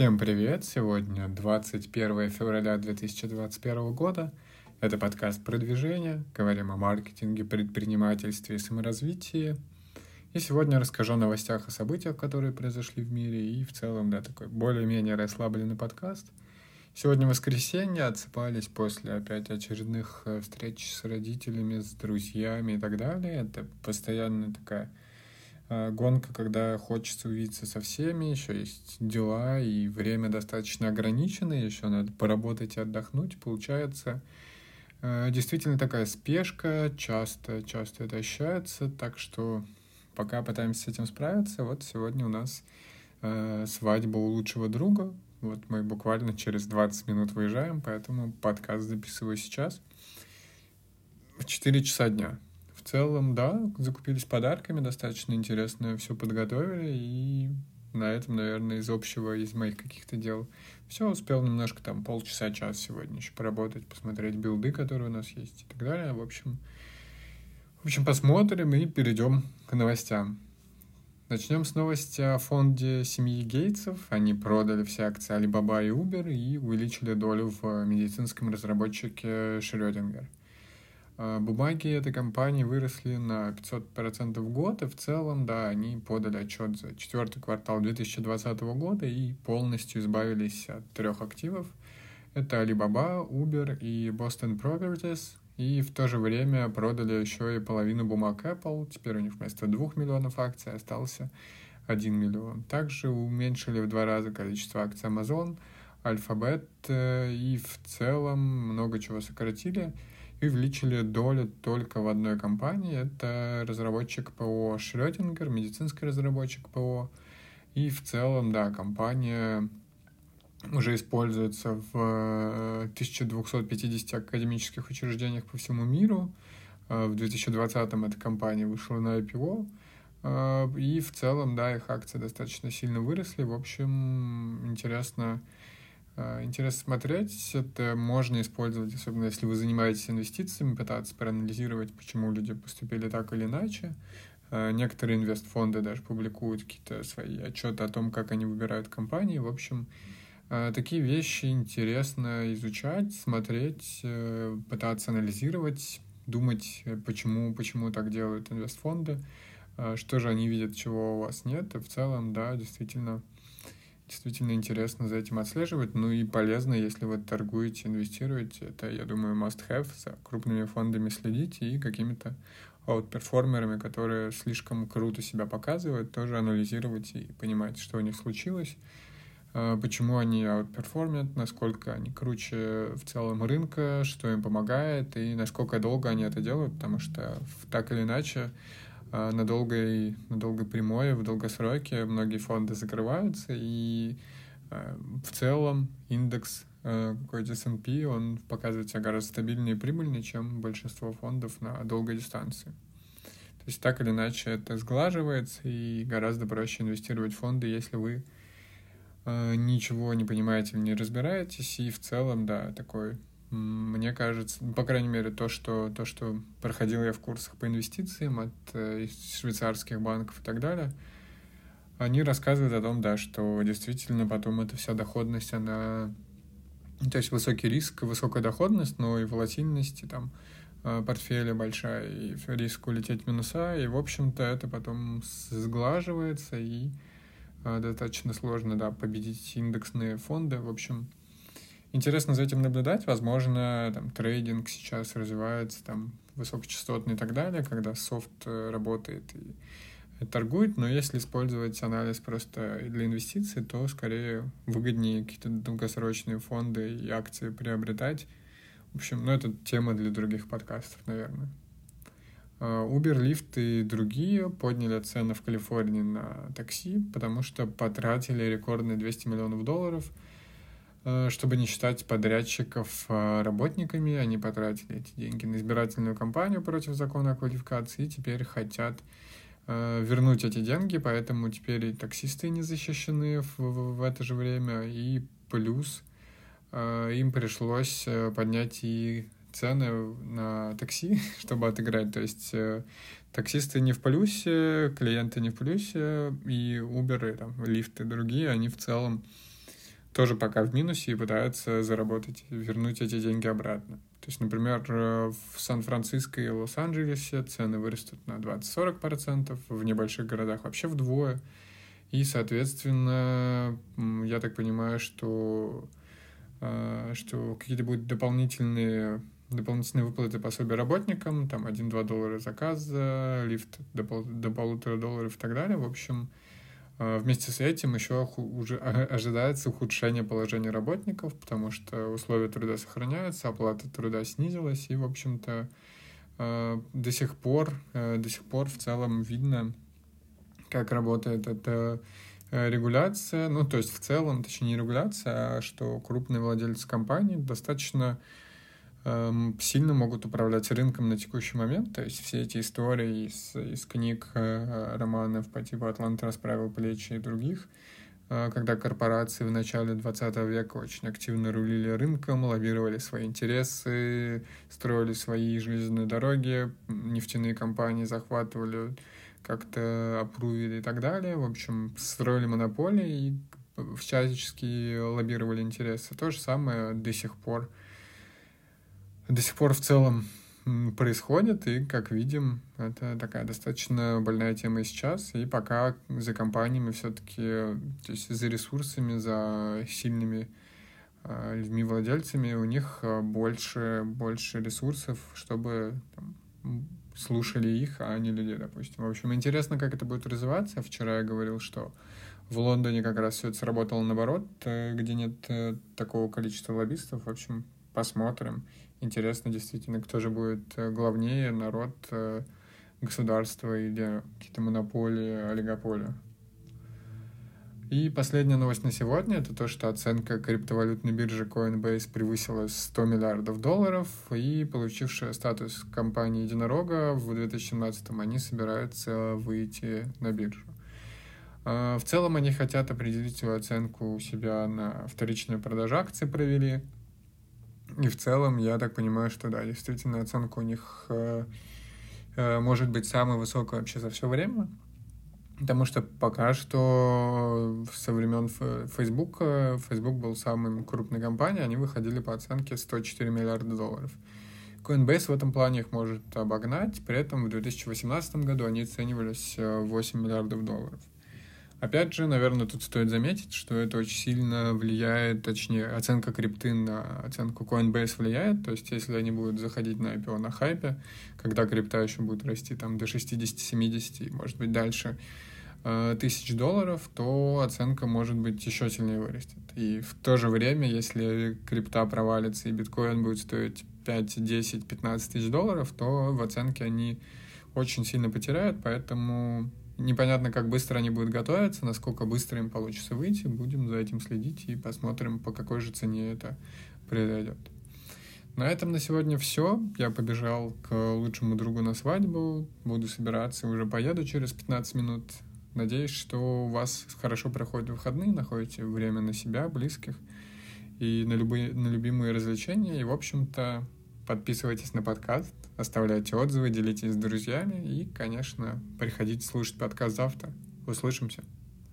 Всем привет! Сегодня 21 февраля 2021 года. Это подкаст «Продвижение». Говорим о маркетинге, предпринимательстве и саморазвитии. И сегодня расскажу о новостях и событиях, которые произошли в мире. И в целом, да, такой более-менее расслабленный подкаст. Сегодня воскресенье, отсыпались после опять очередных э, встреч с родителями, с друзьями и так далее. Это постоянно такая гонка, когда хочется увидеться со всеми, еще есть дела, и время достаточно ограниченное, еще надо поработать и отдохнуть, получается. А, действительно такая спешка, часто, часто это ощущается, так что пока пытаемся с этим справиться. Вот сегодня у нас э, свадьба у лучшего друга. Вот мы буквально через 20 минут выезжаем, поэтому подкаст записываю сейчас в 4 часа дня в целом, да, закупились подарками, достаточно интересно все подготовили, и на этом, наверное, из общего, из моих каких-то дел все, успел немножко там полчаса, час сегодня еще поработать, посмотреть билды, которые у нас есть и так далее. В общем, в общем, посмотрим и перейдем к новостям. Начнем с новости о фонде семьи Гейтсов. Они продали все акции Alibaba и Uber и увеличили долю в медицинском разработчике Шрёдингер. А, бумаги этой компании выросли на 500% в год, и в целом, да, они подали отчет за четвертый квартал 2020 года и полностью избавились от трех активов. Это Alibaba, Uber и Boston Properties, и в то же время продали еще и половину бумаг Apple. Теперь у них вместо 2 миллионов акций остался 1 миллион. Также уменьшили в два раза количество акций Amazon, Alphabet э, и в целом много чего сократили и увеличили долю только в одной компании. Это разработчик ПО Шрёдингер, медицинский разработчик ПО. И в целом, да, компания уже используется в 1250 академических учреждениях по всему миру. Э, в 2020-м эта компания вышла на IPO. Э, и в целом, да, их акции достаточно сильно выросли. В общем, интересно, интересно смотреть. Это можно использовать, особенно если вы занимаетесь инвестициями, пытаться проанализировать, почему люди поступили так или иначе. А, некоторые инвестфонды даже публикуют какие-то свои отчеты о том, как они выбирают компании. В общем, а, такие вещи интересно изучать, смотреть, э, пытаться анализировать, думать, э, почему, почему так делают инвестфонды, что же они видят, чего у вас нет. И в целом, да, действительно, действительно интересно за этим отслеживать. Ну и полезно, если вы торгуете, инвестируете. Это, я думаю, must-have. За крупными фондами следить и какими-то аутперформерами, которые слишком круто себя показывают, тоже анализировать и понимать, что у них случилось, а, почему они аутперформят, насколько они круче в целом рынка, что им помогает и насколько долго они это делают, потому что так или иначе на долгой, на долгой прямой, в долгосроке многие фонды закрываются, и а, в целом индекс а, какой-то S&P, он показывает себя гораздо стабильнее и прибыльнее, чем большинство фондов на долгой дистанции. То есть так или иначе это сглаживается, и гораздо проще инвестировать в фонды, если вы ничего не понимаете не разбираетесь, и в целом, да, такой мне кажется, ну, по крайней мере, то, что, то, что проходил я в курсах по инвестициям от э, швейцарских банков и так далее, они рассказывают о том, да, что действительно потом эта вся доходность, она... То есть высокий риск, высокая доходность, но и волатильность, и там э, портфеля большая, и риск улететь в минуса, и, в общем-то, это потом сглаживается, и э, достаточно сложно, да, победить индексные фонды. В общем, интересно за этим наблюдать. Возможно, там трейдинг сейчас развивается, там высокочастотный и так далее, когда софт э, работает и торгует, но если использовать анализ просто для инвестиций, то скорее выгоднее какие-то долгосрочные фонды и акции приобретать. В общем, ну это тема для других подкастов, наверное. А, Uber, Lyft и другие подняли цены в Калифорнии на такси, потому что потратили рекордные 200 миллионов долларов – Э, чтобы не считать подрядчиков э, работниками, они потратили эти деньги на избирательную кампанию против закона о квалификации и теперь хотят э, вернуть эти деньги, поэтому теперь и таксисты не защищены в, в, в это же время, и плюс им пришлось поднять и цены на такси, чтобы отыграть. То есть таксисты не в плюсе, клиенты не в плюсе, и Uber, и там, лифты другие, они в целом тоже пока в минусе и пытаются заработать, вернуть эти деньги обратно. То есть, например, в Сан-Франциско и Лос-Анджелесе цены вырастут на 20-40%, в небольших городах вообще вдвое. И, соответственно, я так понимаю, что, э, что какие-то будут дополнительные дополнительные выплаты пособия работникам, там 1-2 доллара заказа, лифт до, пол, до полутора долларов и так далее. В общем, э, вместе с этим еще уже ожидается ухудшение положения работников, потому что условия труда сохраняются, оплата труда снизилась, и, в общем-то, э, до сих пор, до сих пор в целом видно, как работает эта э, регуляция, ну, то есть в целом, точнее, не регуляция, а что крупные владельцы компаний достаточно сильно могут управлять рынком на текущий момент. То есть все эти истории из, из книг, э, романов по типу «Атлант расправил плечи» и других, э, когда корпорации в начале 20 века очень активно рулили рынком, лоббировали свои интересы, строили свои железные дороги, нефтяные компании захватывали как-то опрувили и так далее. В общем, строили монополии и всячески лоббировали интересы. То же самое до сих пор до сих пор в целом происходит, и, как видим, это такая достаточно больная тема и сейчас, и пока за компаниями все-таки, то есть за ресурсами, за сильными э, людьми-владельцами, у них а, больше, больше ресурсов, чтобы там, слушали их, а не людей, допустим. В общем, интересно, как это будет развиваться. Вчера я говорил, что в Лондоне как раз все это сработало наоборот, э, где нет э, такого количества лоббистов. В общем, посмотрим. Интересно действительно, кто же будет э, главнее, народ, государство или какие-то монополии, олигополии. И последняя новость на сегодня — это то, что оценка криптовалютной биржи Coinbase превысила 100 миллиардов долларов, и получившая статус компании единорога в 2017-м они собираются выйти на биржу. А, в целом они хотят определить свою оценку у себя на вторичную продажу акций провели. И в целом я так понимаю, что да, действительно оценка у них э, э, может быть самая высокая вообще за все время. Потому что пока что со времен Facebook, Facebook был самой крупной компанией, они выходили по оценке 104 миллиарда долларов. Coinbase в этом плане их может обогнать, при этом в 2018 году они оценивались 8 э, миллиардов долларов. Опять же, наверное, тут стоит заметить, что это очень сильно влияет, точнее, оценка крипты на оценку Coinbase влияет, то есть если они будут заходить на IPO на хайпе, когда крипта еще будет расти там до 60-70, может быть, дальше, Э, тысяч долларов, то оценка может быть еще сильнее вырастет. И в то же время, если крипта провалится и биткоин будет стоить 5, 10, 15 тысяч долларов, то в оценке они очень сильно потеряют, поэтому непонятно, как быстро они будут готовиться, насколько быстро им получится выйти. Будем за этим следить и посмотрим, по какой же цене это произойдет. На этом на сегодня все. Я побежал к лучшему другу на свадьбу. Буду собираться, уже поеду через 15 минут. Надеюсь, что у вас хорошо проходят выходные, находите время на себя, близких и на, любые, на любимые развлечения. И, в общем-то, подписывайтесь на подкаст, оставляйте отзывы, делитесь с друзьями и, конечно, приходите слушать подкаст завтра. Услышимся.